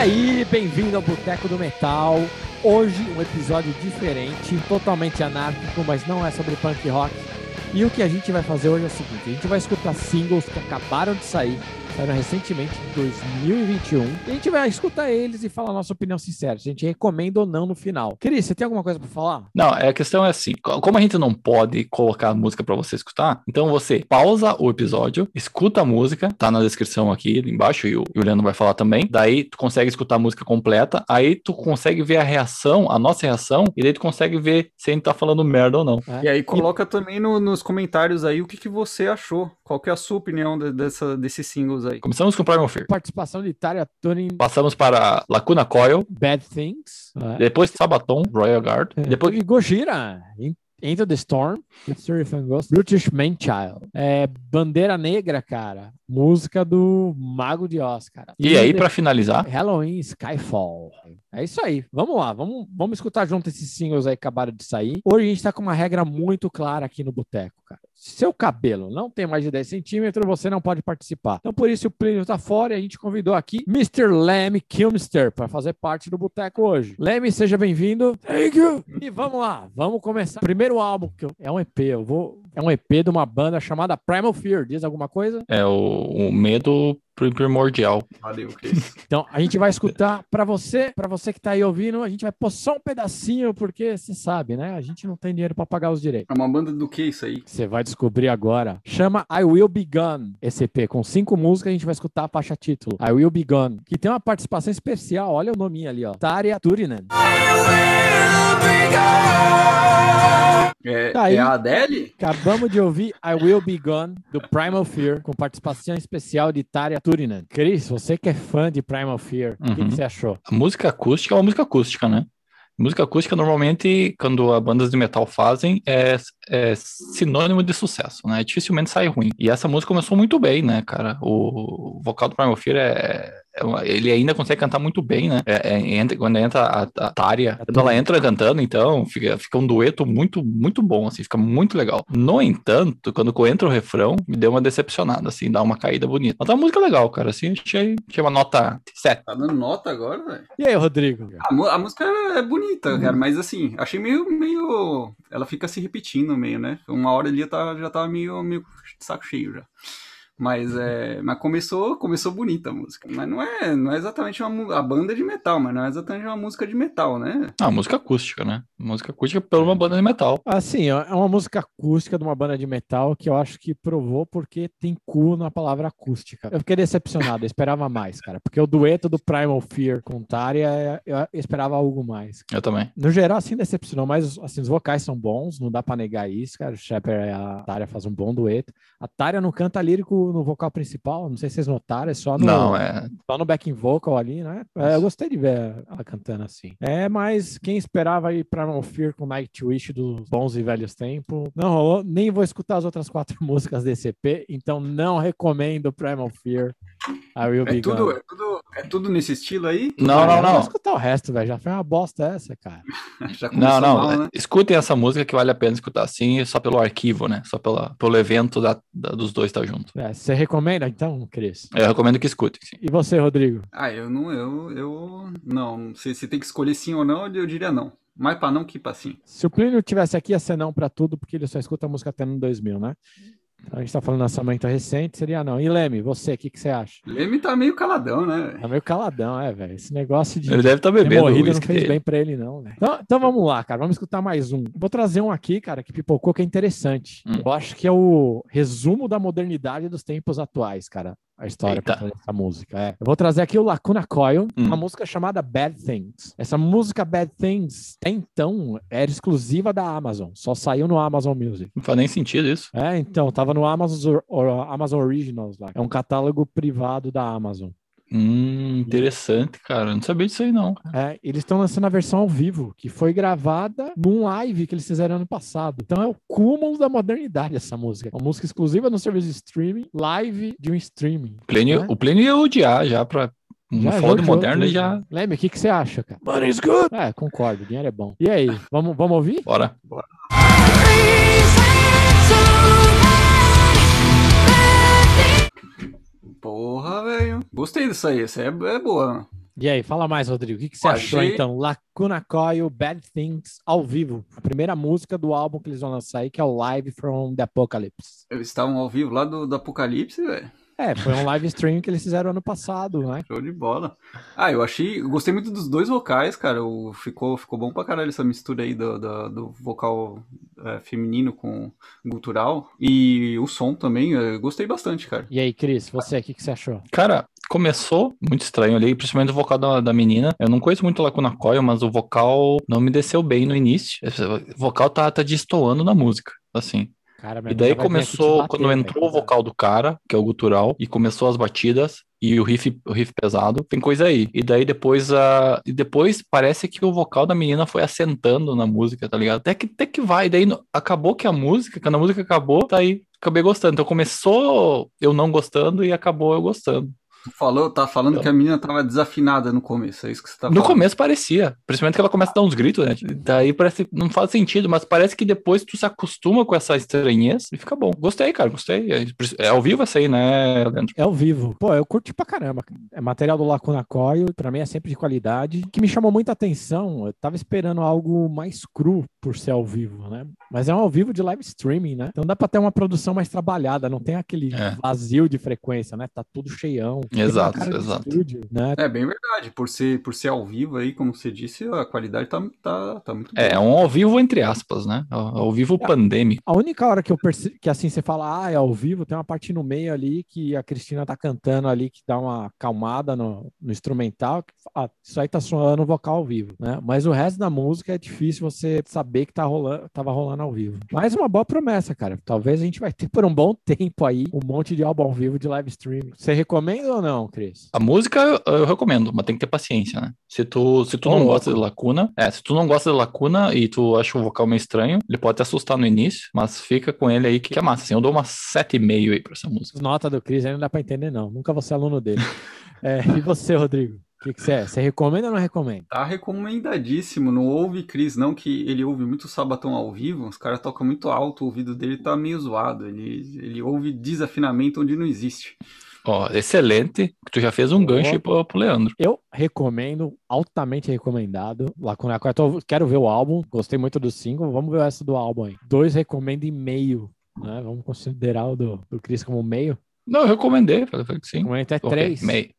aí, bem-vindo ao Boteco do Metal. Hoje um episódio diferente, totalmente anárquico, mas não é sobre punk rock. E o que a gente vai fazer hoje é o seguinte: a gente vai escutar singles que acabaram de sair, saíram recentemente em 2021. E a gente vai escutar eles e falar a nossa opinião sincera, se a gente recomenda ou não no final. Cris, você tem alguma coisa para falar? Não, é, a questão é assim: co- como a gente não pode colocar a música pra você escutar, então você pausa o episódio, escuta a música, tá na descrição aqui embaixo e o, e o Leandro vai falar também. Daí tu consegue escutar a música completa, aí tu consegue ver a reação, a nossa reação, e daí tu consegue ver se a gente tá falando merda ou não. É. E aí coloca também no- nos comentários aí o que, que você achou. Qual que é a sua opinião de- dessa, desses singles aí. Começamos com Primal Fear. Participação de Tarya Turing, Passamos para Lacuna Coil, Bad Things. É. depois Sabaton, Royal Guard, depois Teve Gojira, In- Into the Storm, Surf and Ghost, Brutish Man-Child. É, Bandeira Negra, cara. Música do Mago de Oz, cara. E aí, pra finalizar, Halloween Skyfall. É isso aí. Vamos lá, vamos, vamos escutar junto esses singles aí que acabaram de sair. Hoje a gente tá com uma regra muito clara aqui no Boteco, cara. Se seu cabelo não tem mais de 10 centímetros, você não pode participar. Então, por isso, o Plínio tá fora e a gente convidou aqui Mr. Leme Kilmister para fazer parte do Boteco hoje. Leme, seja bem-vindo. Thank you. E vamos lá, vamos começar. Primeiro álbum, que eu- é um EP, eu vou. É um EP de uma banda chamada Primal Fear. Diz alguma coisa? é o, o medo primordial. Valeu, Cris. Então, a gente vai escutar para você, para você que tá aí ouvindo, a gente vai pôr só um pedacinho, porque você sabe, né? A gente não tem dinheiro para pagar os direitos. É uma banda do que isso aí? Você vai descobrir agora. Chama I Will Be Gone, esse EP. Com cinco músicas, a gente vai escutar a faixa título. I Will Be Gone. Que tem uma participação especial. Olha o nominho ali, ó. Tarya Turinen. É, Tá aí. é a Adele? Acabamos de ouvir I Will Be Gone, do Primal Fear, com participação especial de Tarya Turinen. Cris, você que é fã de Primal Fear, o que que Uhum. você achou? A música acústica é uma música acústica, né? Música acústica, normalmente, quando as bandas de metal fazem, é, é sinônimo de sucesso, né? Dificilmente sai ruim. E essa música começou muito bem, né, cara? O vocal do Primal Fear é, é ele ainda consegue cantar muito bem, né? É- é- entra- quando entra a, a Tária, quando ela entra cantando, então, fica, fica um dueto muito, muito bom, assim, fica muito legal. No entanto, quando entra o refrão, me deu uma decepcionada, assim, dá uma caída bonita. Mas tá uma música legal, cara, assim, achei, achei uma nota 7. Tá dando nota agora, velho? E aí, Rodrigo? A, a música é bonita, cara, mas assim, achei meio, meio. Ela fica se repetindo meio, né? Uma hora ali eu tava, já tava meio, meio saco cheio já. Mas é. Mas começou, começou bonita a música. Mas não é, não é exatamente uma a banda é de metal, mas não é exatamente uma música de metal, né? Ah, música acústica, né? Música acústica por uma banda de metal. Assim, é uma música acústica de uma banda de metal que eu acho que provou porque tem cu na palavra acústica. Eu fiquei decepcionado, eu esperava mais, cara. Porque o dueto do Primal Fear com Tarya, eu eu esperava algo mais. Eu também. No geral, assim, decepcionou, mas assim, os vocais são bons, não dá pra negar isso, cara. O Shepard e a Tarya fazem um bom dueto. A Tarya não canta lírico no vocal principal, não sei se vocês notaram, é só no, Não, é. só no backing vocal ali, né? É, eu gostei de ver ela cantando assim. É, mas quem esperava aí Primal Fear com Nightwish dos bons e velhos tempos, não rolou. Nem vou escutar as outras quatro músicas desse EP, então não recomendo Primal Fear. I Will Be É tudo, Gone. é tudo, é tudo nesse estilo aí? Não, não, eu Vou não. escutar o resto, velho. Já foi uma bosta essa, cara. Não, não. mal, né? Escutem essa música que vale a pena escutar assim, só pelo arquivo, né? Só pela, pelo evento da, da- dos dois estar junto. É, você recomenda, então, Cris? Eu recomendo que escutem, sim. E você, Rodrigo? Ah, eu não, eu, eu, não, se, se tem que escolher sim ou não, eu diria não. Mais pra não que pra sim. Se o Plínio tivesse aqui, ia ser não pra tudo, porque ele só escuta a música até no 2000, né? A gente tá falando lançamento recente, seria não. E Leme, você, o que, que você acha? Leme tá meio caladão, né? Tá meio caladão, é, velho. Esse negócio de Ele deve estar ter bebendo o morrido não fez dele. bem pra ele, não, velho. Então, então vamos lá, cara. Vamos escutar mais um. Vou trazer um aqui, cara, que pipocou, que é interessante. Hum. Eu acho que é o resumo da modernidade dos tempos atuais, cara. A história pra Eita. fazer essa música. É. Eu vou trazer aqui o Lacuna Coil, Hum. uma música chamada Bad Things. Essa música Bad Things, até então, era exclusiva da Amazon. Só saiu no Amazon Music. Não faz nem sentido isso. É, então, tava no Amazon, Amazon Originals lá. É um catálogo privado da Amazon. Hum, interessante, cara. Eu Não sabia disso aí, não. É, eles estão lançando a versão ao vivo, que foi gravada num live que eles fizeram ano passado. Então é o cúmulo da modernidade essa música. Uma música exclusiva no serviço de streaming, live de um streaming. Plínio, né? O Plínio ia odiar já pra. Não Já de odiou moderno tudo. já. Leme, o que, que você acha, cara? Money's good! É, concordo, dinheiro é bom. E aí, vamos, vamos ouvir? Bora. Porra, Gostei disso aí. Essa é, é boa. E aí, fala mais, Rodrigo. O que, que você Achei- achou, então? Lacuna Coil, Bad Things, ao vivo. A primeira música do álbum que eles vão lançar aí, que é o Live from the Apocalypse. Eles estavam ao vivo lá do, do Apocalipse, velho. É, foi um live stream que eles fizeram ano passado, né? Show de bola. Ah, eu achei. Eu gostei muito dos dois vocais, cara. O, ficou, ficou bom pra caralho essa mistura aí do, do, do vocal é, feminino com gutural. E o som também, eu gostei bastante, cara. E aí, Cris, você, o que, que você achou? Cara, começou muito estranho ali, principalmente o vocal da, da menina. Eu não conheço muito Lacuna Coil, mas o vocal não me desceu bem no início. O vocal tá, tá destoando na música, assim. Cara, E daí começou, bater, quando entrou o vocal do cara, que é o gutural, e começou as batidas e o riff, o riff pesado, tem coisa aí. E daí depois a e depois parece que o vocal da menina foi assentando na música, tá ligado? Até que até que vai, daí acabou que a música, quando a música acabou, tá aí acabei gostando. Então começou eu não gostando e acabou eu gostando. Tu falou, tá falando que a menina tava desafinada no começo, é isso que você tá No falando. começo parecia, principalmente que ela começa a dar uns gritos, né? Daí parece não faz sentido, mas parece que depois tu se acostuma com essa estranheza e fica bom. Gostei, cara, gostei. É, é ao vivo essa aí, né, Leandro? É ao vivo. Pô, eu curti pra caramba. cara. É material do Lacuna Coil, pra mim é sempre de qualidade. O que me chamou muita atenção, eu tava esperando algo mais cru por ser ao vivo, né? Mas é um ao vivo de live streaming, né? Então dá pra ter uma produção mais trabalhada, não tem aquele É. vazio de frequência, né? Tá tudo cheião. Exato, exato. estúdio, né? É bem verdade, por ser, por ser ao vivo aí, como você disse, a qualidade tá, tá, tá muito É, é boa. um ao vivo entre aspas, né? Ao ao vivo pandêmico. A única hora que eu percebo que assim você fala, ah, é ao vivo, tem uma parte no meio ali que a Cristina tá cantando ali, que dá uma acalmada no, no instrumental. que, Ah, isso aí tá soando vocal ao vivo, né? Mas o resto da música é difícil você saber que tá rolando, tava rolando ao vivo. Mas uma boa promessa, cara. Talvez a gente vai ter por um bom tempo aí um monte de álbum ao vivo de live streaming. Você recomenda ou não, Cris? A música eu, eu recomendo, mas tem que ter paciência, né? Se tu, se tu não louco. gosta de lacuna, é, se tu não gosta de lacuna e tu acha o vocal meio estranho, ele pode te assustar no início, mas fica com ele aí que é massa. Assim, eu dou uma 7,5 aí pra essa música. As notas do Cris aí não dá pra entender, não. Nunca vou ser aluno dele. É, e você, Rodrigo? O que, você é? Você recomenda ou não recomenda? Tá recomendadíssimo. Não ouve Cris, não, que ele ouve muito Sabatão ao vivo. Os caras tocam muito alto, o ouvido dele tá meio zoado. Ele, ele ouve desafinamento onde não existe. Ó, excelente, tu já fez um gancho aí pro, pro Leandro. Eu recomendo, altamente recomendado. Lacuna tô- quero ver o álbum, gostei muito do single. Vamos ver o resto do álbum aí. Dois recomendo e meio. Né? Vamos considerar o do, do Chris como meio. Não, eu recomendei, falei, que sim. Recomendo até Ok, três. meio.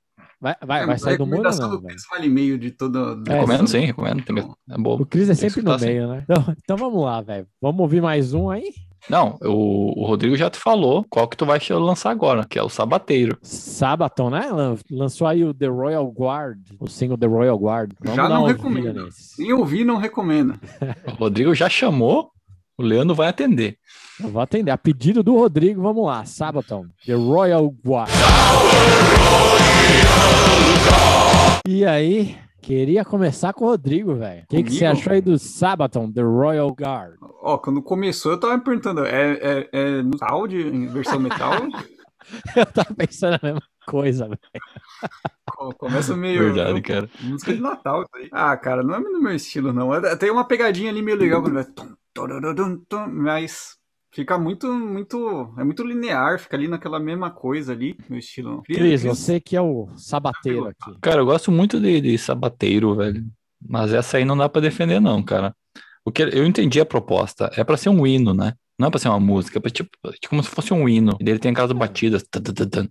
Vai, vai, É, vai sair do muro ou recomendação não? Cris vale meio de todo. É, Recomendo sim. recomendo. É bom. O Chris é sempre no meio, né? Então, então vamos lá, velho. Vamos ouvir mais um aí? Não, o, o Rodrigo já te falou qual que tu vai lançar agora, que é o Sabateiro. Sabaton, né? Lan- Lançou aí o The Royal Guard, o single The Royal Guard. Vamos Já não recomendo. nesse. Nem ouvir, não recomendo. O Rodrigo já chamou, o Leandro vai atender. Eu vou atender. A pedido do Rodrigo, vamos lá. Sabaton, The Royal Guard. E aí, queria começar com o Rodrigo, velho. O que, que você achou aí do Sabaton, The Royal Guard? Ó, quando começou, eu tava me perguntando: é, é, é metal de, em versão metal? Eu tava pensando a mesma coisa, velho. Co- Começa meio. Verdade, cara. Música de Natal, isso aí. Ah, cara, não é no meu estilo, não. É- Tem uma pegadinha ali meio legal quando vai. Mas fica muito, muito. É muito linear, fica ali naquela mesma coisa ali, meu estilo. Cris, você que é o sabateiro aqui. Cara, eu gosto muito de, de Sabateiro, velho. Mas essa aí não dá pra defender, não, cara. O que eu entendi a proposta. É pra ser um hino, né? Não é pra ser uma música. É pra, tipo, tipo como se fosse um hino. E dele tem aquelas batidas. tan, tan,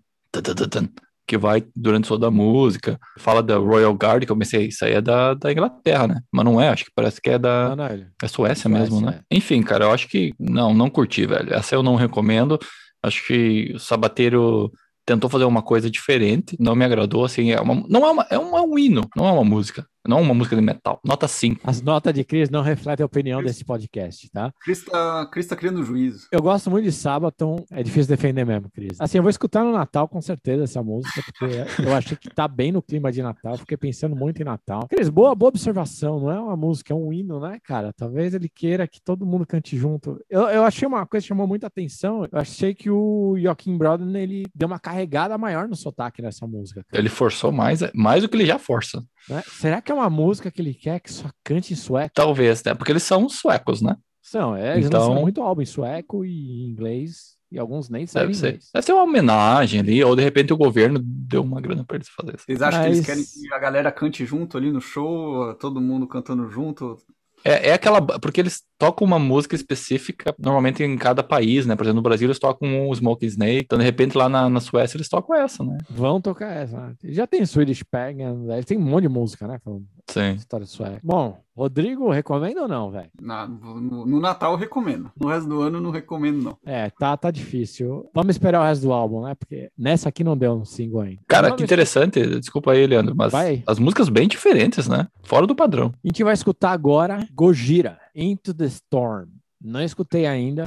tan, Que vai durante toda a música. Fala da Royal Guard, que eu pensei, isso aí é da, da Inglaterra, né? Mas não é, acho que parece que é da. É Suécia, Suécia, mesmo, né? Enfim, cara, eu acho que não, não curti, velho. Essa eu não recomendo. Acho que o Sabateiro tentou fazer uma coisa diferente, não me agradou, assim, é uma, não é uma, é um, é um hino, não é uma música, não uma música de metal. Nota 5. As notas de Cris não refletem a opinião desse podcast, tá? Cris tá, Cris tá criando juízo. Eu gosto muito de Sabaton, é difícil defender mesmo, Cris. Assim, eu vou escutar no Natal com certeza essa música, porque eu achei que tá bem no clima de Natal, fiquei pensando muito em Natal. Cris, boa, boa observação, não é uma música, é um hino, né, cara? Talvez ele queira que todo mundo cante junto. Eu, eu achei uma coisa que chamou muita atenção, eu achei que o Joaquim Broden, ele deu uma carregada maior no sotaque nessa música. cara, Ele forçou mais, mais do que ele já força. Né? Será que é uma música que ele quer que só cante em sueco? Talvez, né? Porque eles são suecos, né? São, é, eles Então- lançam muito álbum em sueco e em inglês. E alguns nem sabem Deve ser. inglês. Deve ser uma homenagem ali, ou de repente o governo deu uma grana pra eles fazer isso. Vocês acham que eles Mas- querem que a galera cante junto ali no show, todo mundo cantando junto? É, é aquela. Porque eles tocam uma música específica, normalmente em cada país, né? Por exemplo, no Brasil eles tocam o Smoke Snake, então de repente lá na, na Suécia eles tocam essa, né? Vão tocar essa. né? Já tem Swedish Pagan, né? tem um monte de música, né? Falando Sim. história sueca. Bom, Rodrigo, recomenda ou não, velho? Na- no, no Natal eu recomendo. No resto do ano eu não recomendo, não. É, tá, tá difícil. Vamos esperar o resto do álbum, né? Porque nessa aqui não deu um single ainda. Cara, que interessante. Desculpa aí, Leandro, mas Vai. as músicas bem diferentes, né? Fora do padrão. A gente vai escutar agora Gojira, Into the Storm. Não escutei ainda.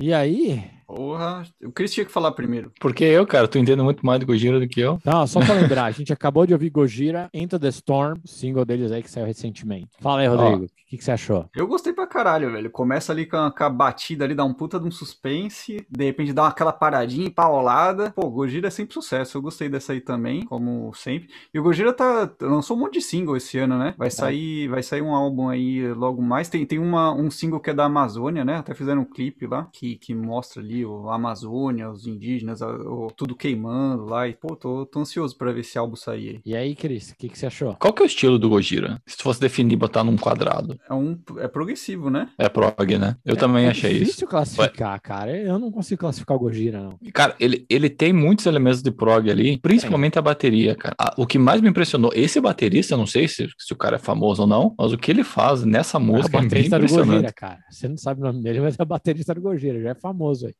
E aí? Porra, o Chris tinha que falar primeiro. Porque eu, cara, tu entende muito mais do Gojira do que eu. Não, só pra lembrar, a gente acabou de ouvir Gojira, Into the Storm, single deles aí que saiu recentemente. Fala aí, Rodrigo, o que, que você achou? Eu gostei pra caralho, velho. Começa ali com a, com a batida ali, dá um puta de um suspense. De repente dá aquela paradinha empaolada. Pô, Gojira é sempre sucesso. Eu gostei dessa aí também, como sempre. E o Gojira tá, lançou um monte de single esse ano, né? Vai sair, vai sair um álbum aí logo mais. Tem, tem uma, um single que é da Amazônia, né? Até fizeram um clipe lá que, que mostra ali o, a Amazônia, os indígenas, a- o- tudo queimando lá. E, pô, tô, tô ansioso pra ver esse álbum sair aí. E aí, Cris, o que, que você achou? Qual que é o estilo do Gojira? Se tu fosse definir, botar num quadrado. É um é progressivo, né? É prog, né? Eu também é achei isso. difícil classificar, cara. Eu não consigo classificar o Gojira, não. Cara, ele, ele tem muitos elementos de prog ali, principalmente a bateria, cara. Ah, o que mais me impressionou, esse baterista, eu não sei se, se o cara é famoso ou não, mas o que ele faz nessa É o música é bem baterista do impressionante. Gojira, cara. Você não sabe o nome dele, mas é o baterista do Gojira, já é famoso aí.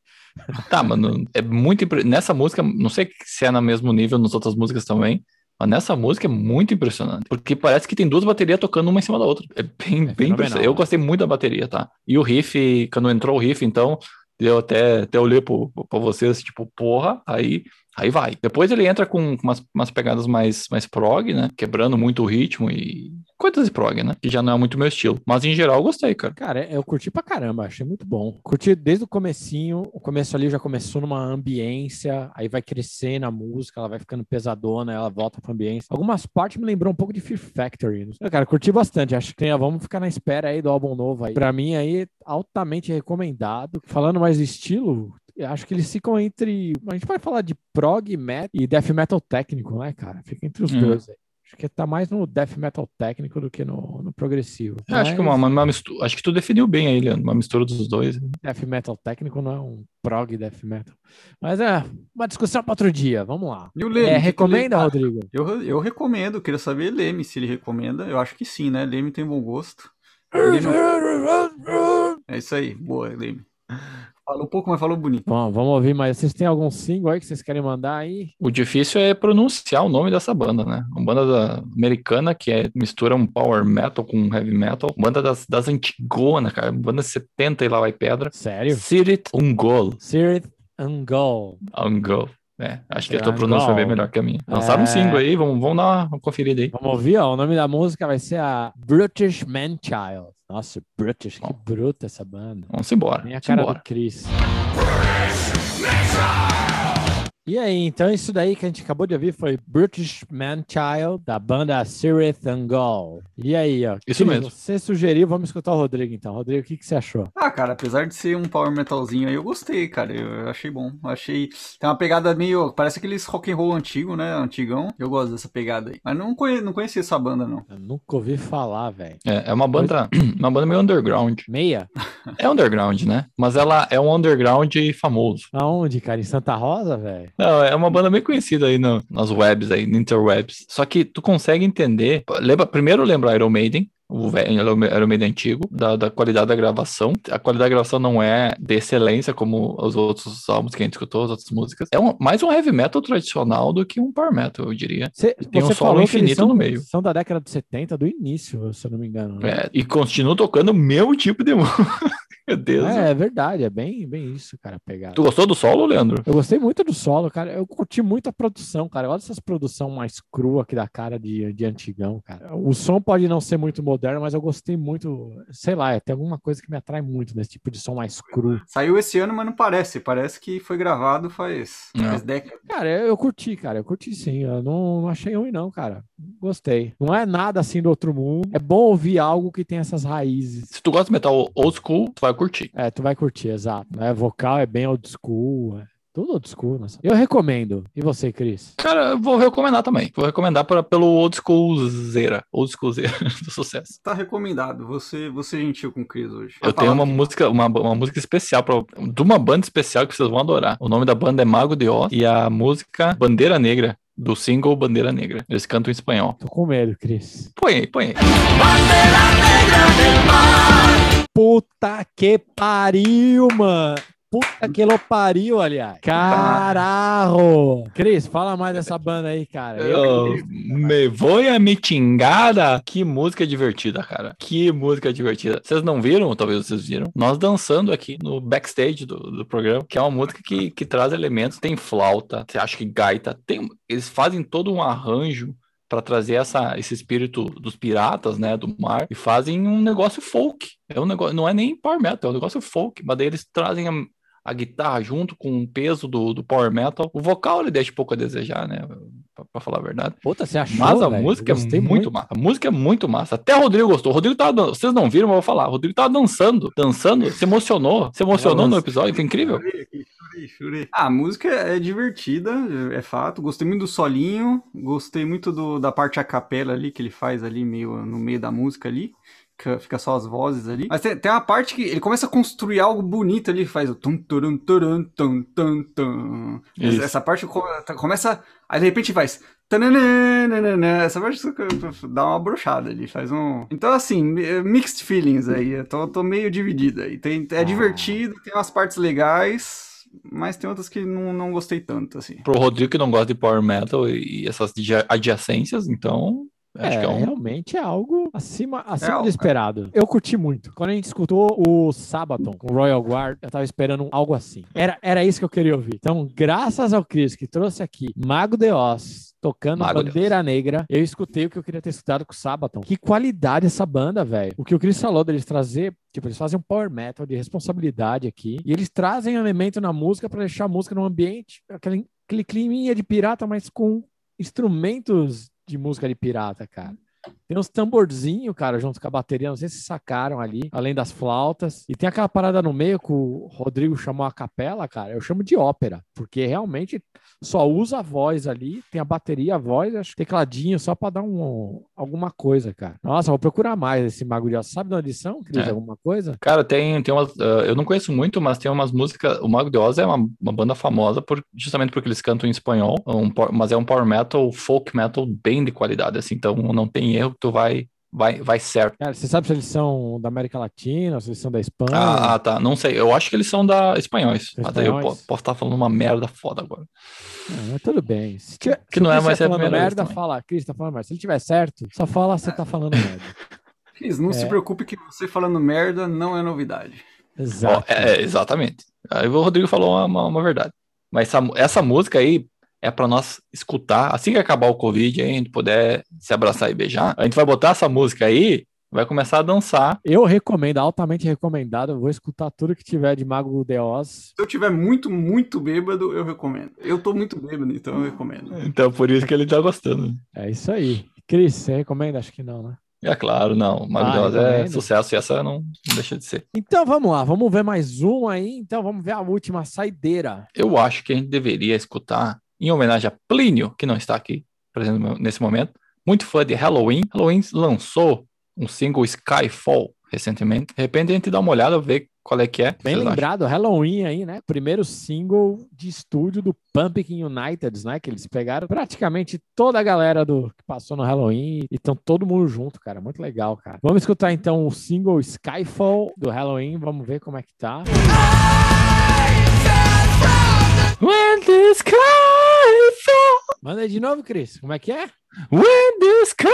Tá, mano, é muito impre- nessa música, não sei se é no mesmo nível nas outras músicas também, mas nessa música é muito impressionante, porque parece que tem duas baterias tocando uma em cima da outra. É bem, É bem impressionante. Eu gostei muito da bateria, tá? E o riff, quando entrou o riff, então, eu até, até olhei pro, pra vocês, tipo, porra, aí, aí vai. Depois ele entra com umas, umas pegadas mais, mais prog, né? Quebrando muito o ritmo e coisas de prog, né? Que já não é muito meu estilo. Mas em geral eu gostei, cara. Cara, eu curti pra caramba, achei muito bom. Curti desde o comecinho, o começo ali já começou numa ambiência, aí vai crescendo a música, ela vai ficando pesadona, ela volta pra ambiência. Algumas partes me lembrou um pouco de Fear Factory. Cara, curti bastante, acho que tem- vamos ficar na espera aí do álbum novo aí. Pra mim aí, altamente recomendado. Falando mais de estilo, acho que eles ficam entre. A gente pode falar de prog, metal e death metal técnico, né, cara? Fica entre os Hum. dois aí. Acho que tá mais no death metal técnico do que no, no progressivo. Eu acho que uma, Mas- uma, mistura, acho que tu definiu bem aí, Leandro, uma mistura dos dois. death metal técnico não é um prog death metal. Mas é uma discussão para outro dia. Vamos lá. E o Leme? É, recomenda, Leme- Rodrigo? Eu, eu recomendo, queria saber Leme se ele recomenda. Eu acho que sim, né? Leme tem bom gosto. Leme- É isso aí, boa, Leme. Falou pouco, mas falou bonito. Bom, vamos ouvir mais. Vocês têm algum single aí que vocês querem mandar aí? O difícil é pronunciar o nome dessa banda, né? Uma banda da- americana que é, mistura um power metal com heavy metal. Banda das, das antigonas, cara. Banda 70 e lá vai pedra. Sério? Sirit Ungol. Sirith Angol. Ungol. É, acho que a tua pronúncia é bem melhor que a minha. Lançaram um É. single aí, vamos, vamos dar uma conferida aí. Vamos ouvir, ó. O nome da música vai ser a Brutish Man-Child. Nossa, Brutish, que Bom. bruta essa banda. Vamos embora. Nem a Vamos cara embora. do Chris. E aí, então isso daí que a gente acabou de ouvir foi British Man-Child, da banda Sirith Angol. E aí, ó. Isso mesmo. Você sugeriu, vamos escutar o Rodrigo então. Rodrigo, o que, que você achou? Ah, cara, apesar de ser um power metalzinho aí, eu gostei, cara. Eu, eu achei bom. Eu achei. Tem uma pegada meio. Parece aqueles rock and roll antigo, né? Antigão. Eu gosto dessa pegada aí. Mas não, conhe, não conhecia essa banda, não. Eu nunca ouvi falar, velho. É, é uma banda, uma banda meio underground. Meia? É underground, né? Mas ela é um underground famoso. Aonde, cara? Em Santa Rosa, velho? Não, é uma banda bem conhecida aí no- nas webs aí, no interwebs. Só que tu consegue entender. Lembra, primeiro lembra Iron Maiden. O velho Iron Maiden antigo, da, da qualidade da gravação. A qualidade da gravação não é de excelência como os outros álbuns que a gente escutou, as outras músicas. É um- mais um heavy metal tradicional do que um power metal, eu diria. Você, Tem um solo infinito são, no meio. são da década de 70, do início, se eu não me engano. Né? É, e continua tocando o mesmo tipo de música. Meu Deus. É, é verdade, é bem, bem isso, cara, pegar. Tu gostou do solo, Leandro? Eu gostei muito do solo, cara. Eu curti muito a produção, cara. Gosto dessas produção mais crua que dá cara de, de antigão, cara. O som pode não ser muito moderno, mas eu gostei muito. Sei lá, tem alguma coisa que me atrai muito nesse tipo de som mais cru. Saiu esse ano, mas não parece. Parece que foi gravado faz, Não. faz décadas. Cara, eu, eu curti, cara. Eu curti sim. Eu não, não achei ruim, não, cara. gostei. Não é nada assim do outro mundo. É bom ouvir algo que tem essas raízes. Se tu gosta de metal old school, tu vai curtir. É, tu vai curtir, exato. Né? Vocal é bem old school. É. Tudo old school, nossa. Eu recomendo. E você, Cris? Cara, eu vou recomendar também. Vou recomendar pra, pelo old school zera. Old school zera do sucesso. Tá recomendado. Você, você é gentil com o Cris hoje. Eu tenho uma música, uma, uma música especial pra, de uma banda especial que vocês vão adorar. O nome da banda é Mago de Oz e a música Bandeira Negra. Do single Bandeira Negra. Eles cantam em espanhol. Tô com medo, Cris. Põe aí, põe aí. Puta que pariu, mano. Puta que lo pariu, aliás. Caralho! Cris, fala mais dessa banda aí, cara. Eu, me vou a mitingada. Que música divertida, cara. Que música divertida. Vocês não viram? Talvez vocês viram. Nós dançando aqui no backstage do, do programa, que é uma música que, que traz elementos. Tem flauta, você acha que gaita. Tem, eles fazem todo um arranjo para trazer essa, esse espírito dos piratas, né, do mar, e fazem um negócio folk. É um negócio, não é nem power metal, é um negócio folk, mas daí eles trazem a, a guitarra junto com o peso do, do power metal. O vocal ele deixa um pouco a desejar, né? Pra, pra falar a verdade. Puta, você achou, Mas a velho? música é Gostei muito, massa. A música é muito massa. Até o Rodrigo gostou. O Rodrigo tava dan- Vocês não viram, mas eu vou falar. O Rodrigo tava dançando, dançando, se emocionou. Se emocionou no episódio, foi incrível. Chorei. Ah, a música é divertida, é fato. Gostei muito do solinho, gostei muito do, da parte a capela ali que ele faz ali meio no meio da música ali. que Fica só as vozes ali. Mas tem, tem uma parte que ele começa a construir algo bonito ali, faz o tum turum turum tum tum tum. Isso. Essa parte co- começa. Aí de repente faz. Essa parte dá uma brochada ali, faz um. Então, assim, mi- mixed feelings aí. Eu tô, tô meio dividido aí. Tem, é Ah. divertido, tem umas partes legais, mas tem outras que não, não gostei tanto, assim. Pro Rodrigo que não gosta de power metal e, essas adja- adjacências, então. Acho é, que é um. realmente é algo acima, acima algo, do esperado. Eu curti muito. Quando a gente escutou o Sabaton com o Royal Guard, eu tava esperando algo assim. Era, era isso que eu queria ouvir. Então, graças ao Chris que trouxe aqui Mago de Oz tocando Bandeira Negra, eu escutei o que eu queria ter escutado com o Sabaton. Que qualidade essa banda, velho. O que o Chris falou deles trazer, tipo, eles fazem um power metal de responsabilidade aqui e eles trazem elemento na música pra deixar a música num ambiente, aquele, aquele climinha de pirata, mas com instrumentos de música de pirata, cara. Tem uns tamborzinhos, cara, junto com a bateria. Não sei se sacaram ali, além das flautas. E tem aquela parada no meio que o Rodrigo chamou a capela, cara. Eu chamo de ópera, porque realmente só usa a voz ali. Tem a bateria, a voz, acho tecladinho só pra dar um, alguma coisa, cara. Nossa, vou procurar mais esse Mago de Oz. Sabe de uma edição, Cris? É. Alguma coisa? Cara, tem, tem umas. ah, eu não conheço muito, mas tem umas músicas. O Mago de Oz é uma, uma banda famosa por, justamente porque eles cantam em espanhol, um por- mas é um power metal, folk metal bem de qualidade, assim. Então não tem erro tu vai, vai, vai certo. Cara, você sabe se eles são da América Latina, se eles são da Espanha? Ah, ah, tá. Não sei. Eu acho que eles são da espanhóis. Mas daí eu Espanhóis. po- posso estar falando uma merda foda agora. Mas tudo bem. Se tiver, Que se não é mais tá a falando merda, também. fala, Cris tá falando merda. Se ele tiver certo, só fala você tá falando merda. Cris, não se É. preocupe que você falando merda não é novidade. Exato. é, é, exatamente. Aí o Rodrigo falou uma, uma, uma verdade. Mas essa, essa música aí é pra nós escutar. Assim que acabar o Covid, aí, a gente puder se abraçar e beijar, a gente vai botar essa música aí, vai começar a dançar. Eu recomendo, altamente recomendado. Eu vou escutar tudo que tiver de Mago de Oz. Se eu tiver muito, muito bêbado, eu recomendo. Eu tô muito bêbado, então eu recomendo. Então por isso que ele tá gostando. É isso aí. Cris, você recomenda? Acho que não, né? É claro, não. Mago Ah, de Oz é sucesso e essa não, não deixa de ser. Então vamos lá, vamos ver mais um aí. Então vamos ver a última saideira. Eu acho que a gente deveria escutar, em homenagem a Plínio, que não está aqui presente nesse momento, muito fã de Halloween. Halloween lançou um single Skyfall recentemente. De repente a gente dá uma olhada, ver qual é que é. Bem Vocês acham? lembrado, Halloween aí, né? Primeiro single de estúdio do Pumpkin United, né? Que eles pegaram praticamente toda a galera do que passou no Halloween e estão todo mundo junto, cara. Muito legal, cara. Vamos escutar então o single Skyfall do Halloween. Vamos ver como é que tá. When the sky Manda aí de novo, Cris. Como é que é? when the sky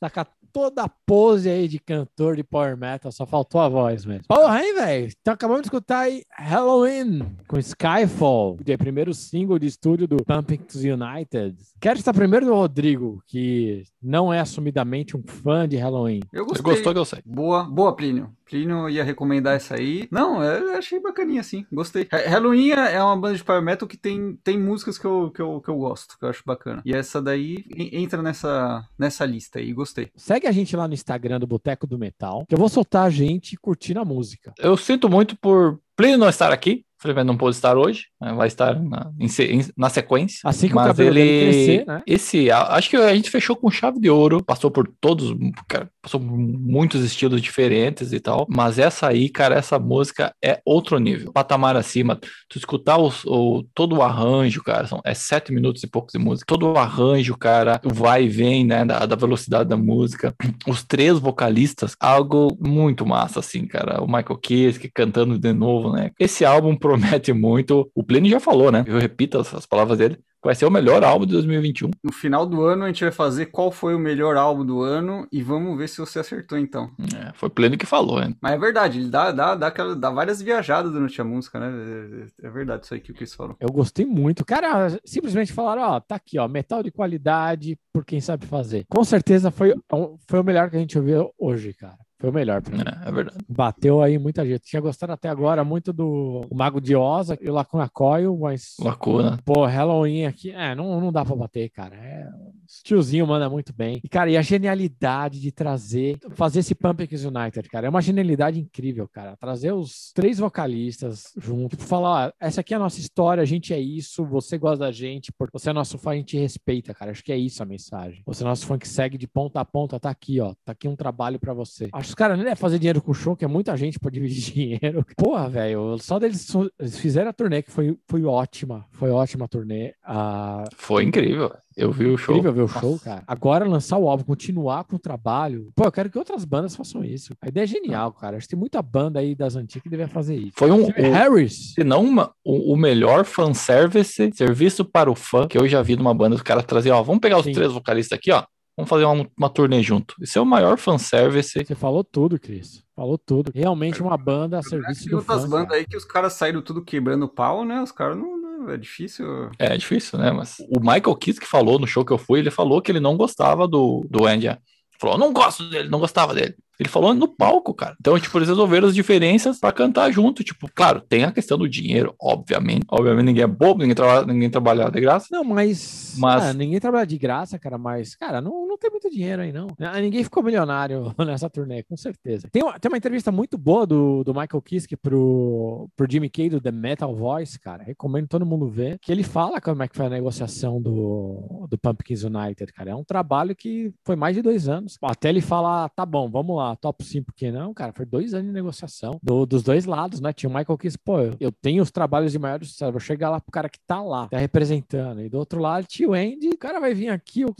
Taca toda a pose aí de cantor de power metal, só faltou a voz mesmo. Porra, hein, velho? Então acabamos de escutar aí Halloween com Skyfall, que é o primeiro single de estúdio do Pumpkins United. Quero estar primeiro do Rodrigo, que não é assumidamente um fã de Halloween. Eu Você gostei. gostou que eu sei. Boa, boa, Plínio. Plínio ia recomendar essa aí. Não, eu achei bacaninha, assim. Gostei. Ha- Halloween é uma banda de power metal que tem, tem músicas que eu, que, eu, que eu gosto, que eu acho bacana. E essa daí en- entra nessa, nessa lista aí. Gostei. Segue a gente lá no Instagram do Boteco do Metal, que eu vou soltar a gente curtindo a música. Eu sinto muito por Plínio não estar aqui. Felipe não pôde estar hoje, né, vai estar na, em na sequência. Assim que o Mas cabelo ele, dele crescer, né? esse, acho que a gente fechou com chave de ouro, passou por todos, cara, passou por muitos estilos diferentes e tal, mas essa aí, cara, essa música é outro nível, patamar acima. Tu escutar os- o, todo o arranjo, cara, são, é sete minutos e poucos de música, todo o arranjo, cara, o vai e vem, né, da, da velocidade da música, os três vocalistas, algo muito massa, assim, cara, o Michael Kiske cantando de novo, né, esse álbum promete muito, o Pliny já falou, né, eu repito as, as palavras dele, vai ser o melhor álbum de 2021. No final do ano a gente vai fazer qual foi o melhor álbum do ano e vamos ver se você acertou então. É, foi Pleno que falou, hein? Mas é verdade, ele dá, dá, dá, aquela, dá várias viajadas durante a música, né? É, é verdade isso aí que o Chris falou. Eu gostei muito. Cara, simplesmente falaram, ó, tá aqui, ó, metal de qualidade por quem sabe fazer. Com certeza foi, foi o melhor que a gente ouviu hoje, cara. Foi o melhor. É, é verdade. Bateu aí muita gente. Tinha gostado até agora muito do Mago de Oz e o Lacuna Coil, mas Lacuna. Pô, Halloween aqui, é, não, não dá pra bater, cara. É, tiozinho manda muito bem. E, cara, e a genialidade de trazer, fazer esse Pumpkins United, cara, é uma genialidade incrível, cara. Trazer os três vocalistas juntos, tipo, falar, ó, essa aqui é a nossa história, a gente é isso, você gosta da gente, porque você é nosso fã, a gente respeita, cara. Acho que é isso a mensagem. Você é nosso fã que segue de ponta a ponta, tá aqui, ó. Tá aqui um trabalho pra você. Acho os caras nem devem fazer dinheiro com o show, que é muita gente pra dividir dinheiro. Porra, velho, só deles eles fizeram a turnê, que foi, foi ótima. Foi ótima a turnê. Ah, Foi incrível. Eu vi o show. incrível ver o Nossa. show, cara. Agora lançar o álbum, continuar com o trabalho. Pô, eu quero que outras bandas façam isso. A ideia é genial, cara. Acho que tem muita banda aí das antigas que devia fazer isso. Foi um, vê um- Harris. se não uma- o, o melhor fanservice, serviço para o fã, que eu já vi numa banda, os caras traziam, ó, vamos pegar os Sim. três vocalistas aqui, ó, vamos fazer uma, uma turnê junto. Isso é o maior fanservice. Você falou tudo, Cris. Falou tudo. Realmente uma banda a serviço do outras fã. bandas aí que os caras saíram tudo quebrando pau, né? Os caras não, não- É difícil. É difícil, né? Mas o Michael Kiss que falou no show que eu fui, ele falou que ele não gostava do, do Andy. Falou, não gosto dele, não gostava dele. Ele falou no palco, cara. Então, tipo, eles resolveram as diferenças pra cantar junto. Tipo, claro, tem a questão do dinheiro, obviamente. Obviamente ninguém é bobo, ninguém trabalha, ninguém trabalha de graça. Não, mas. Mas- ah, ninguém trabalha de graça, cara, mas, cara, não, não tem muito dinheiro aí, não. Ah, Ninguém ficou milionário nessa turnê, com certeza. Tem uma, tem uma entrevista muito boa do, do Michael Kiske pro, pro Jimmy Kay do The Metal Voice, cara. Recomendo todo mundo ver. Que ele fala como é que foi a negociação do, do Pumpkins United, cara. É um trabalho que foi mais de dois anos. Até ele falar, tá bom, vamos lá, top 5, porque não, cara, foi dois anos de negociação do- dos dois lados, né? Tinha o Michael Kiske, pô, eu, eu tenho os trabalhos de maior sucesso, vou chegar lá pro cara que tá lá, tá representando. E do outro lado, tinha o Andy, o cara vai vir aqui, eu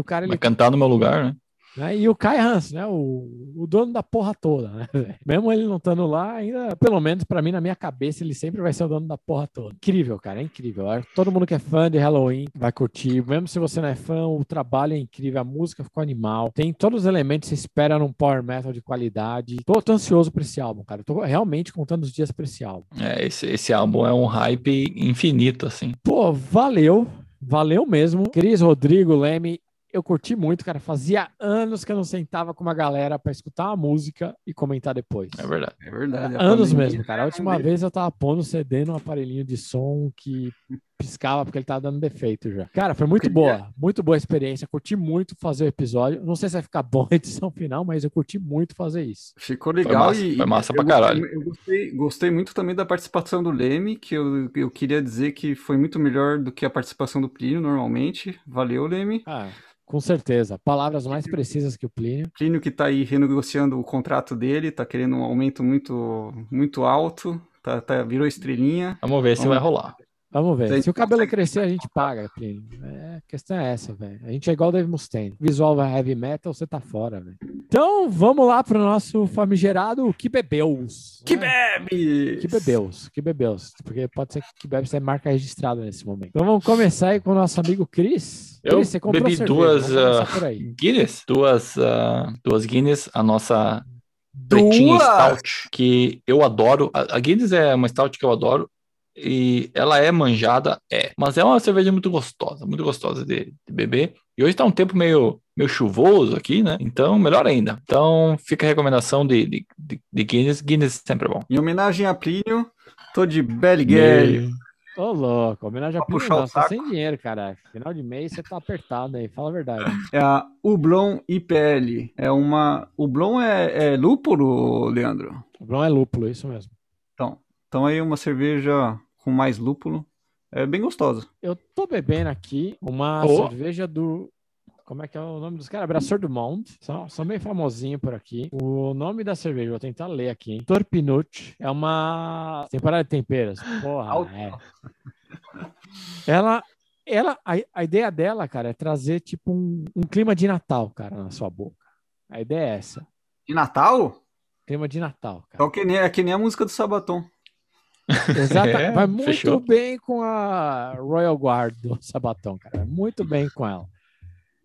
o cara, Vai cantar no meu lugar, né? Né? E o Kai Hans, né? O, o dono da porra toda, né? Mesmo ele não estando lá, ainda, pelo menos pra mim, na minha cabeça, ele sempre vai ser o dono da porra toda. Incrível, cara, é incrível. Todo mundo que é fã de Halloween vai curtir. Mesmo se você não é fã, o trabalho é incrível, a música ficou animal. Tem todos os elementos que você espera num power metal de qualidade. Tô, tô ansioso pra esse álbum, cara. Tô realmente contando os dias pra esse álbum. É, esse, esse álbum é um hype infinito, assim. Pô, valeu. Valeu mesmo. Cris, Rodrigo, Leme, eu curti muito, cara. Fazia anos que eu não sentava com uma galera pra escutar uma música e comentar depois. É verdade. É verdade. Anos mesmo, cara. A última vez eu tava pondo CD num aparelhinho de som que piscava porque ele tava dando defeito já. Cara, foi muito boa. Muito boa experiência. Curti muito fazer o episódio. Não sei se vai ficar bom a edição final, mas eu curti muito fazer isso. Ficou legal massa, e foi massa eu pra gostei- caralho. Eu gostei, gostei muito também da participação do Leme, que eu, eu queria dizer que foi muito melhor do que a participação do Plínio normalmente. Valeu, Leme. Ah, com certeza. Palavras mais precisas que o Plínio. Plínio que tá aí renegociando o contrato dele, tá querendo um aumento muito, muito alto, tá, tá- virou estrelinha. Vamos ver se Vamos- vai rolar. Vamos ver. Vocês Se o cabelo conseguem- crescer, a gente paga, Plínio. É, a questão é essa, velho. A gente é igual o Dave Mustaine. Visual vai heavy metal, você tá fora, velho. Então, vamos lá pro nosso famigerado Que Bebeus. Que né? bebe! Que bebeus, que bebeus. Porque pode ser que bebe ser marca registrada nesse momento. Então vamos começar aí com o nosso amigo Cris. Eu Cris, você comprou bebi cerveja, duas, aí. Guinness, duas, ah, duas Guinness, a nossa pretinha stout, que eu adoro. A, a Guinness é uma stout que eu adoro. E ela é manjada, é. Mas é uma cerveja muito gostosa, muito gostosa de, de beber. E hoje tá um tempo meio, meio chuvoso aqui, né? Então, melhor ainda. Então, fica a recomendação de, de, de, de Guinness. Guinness sempre é bom. Em homenagem a Plínio, tô de Belguer. Ô, louco, homenagem a Plínio, não, tá sem dinheiro, cara. Final de mês você tá apertado aí, fala a verdade. É a Ublon IPL. É uma. Ublon é, é lúpulo, Leandro? O Blon é lúpulo, isso mesmo. Então, então aí uma cerveja com mais lúpulo. É bem gostosa. Eu tô bebendo aqui uma Ô. cerveja do. Como é que é o nome dos caras? Abraçor do Monde. São, são meio famosinhos por aqui. O nome da cerveja, vou tentar ler aqui. hein? Torpinute. É uma temporada de temperos. Porra, é. Ela. Ela, a, a ideia dela, cara, é trazer tipo um, um clima de Natal, cara, na sua boca. A ideia é essa. De Natal? Clima de Natal, cara. Então que nem, é que nem a música do Sabaton. Exato. É, Vai muito fechou. bem com a Royal Guard do Sabatão, cara. Vai muito bem com ela.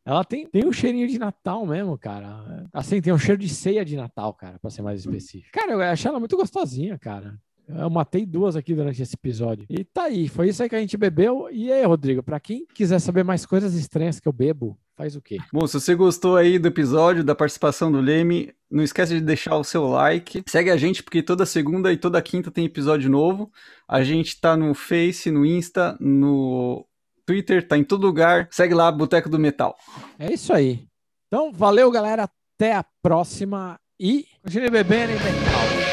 Ela tem, tem um cheirinho de Natal mesmo, cara. Assim, tem um cheiro de ceia de Natal, cara, pra ser mais específico. Cara, eu achei ela muito gostosinha, cara. Eu matei duas aqui durante esse episódio. E tá aí, foi isso aí que a gente bebeu. E aí, Rodrigo, pra quem quiser saber mais coisas estranhas que eu bebo, faz o quê? Bom, se você gostou aí do episódio, da participação do Leme, não esquece de deixar o seu like. Segue a gente, porque toda segunda e toda quinta tem episódio novo. A gente tá no Face, no Insta, no Twitter, tá em todo lugar. Segue lá, Boteco do Metal. É isso aí. Então, valeu, galera. Até a próxima. E continue bebendo em metal.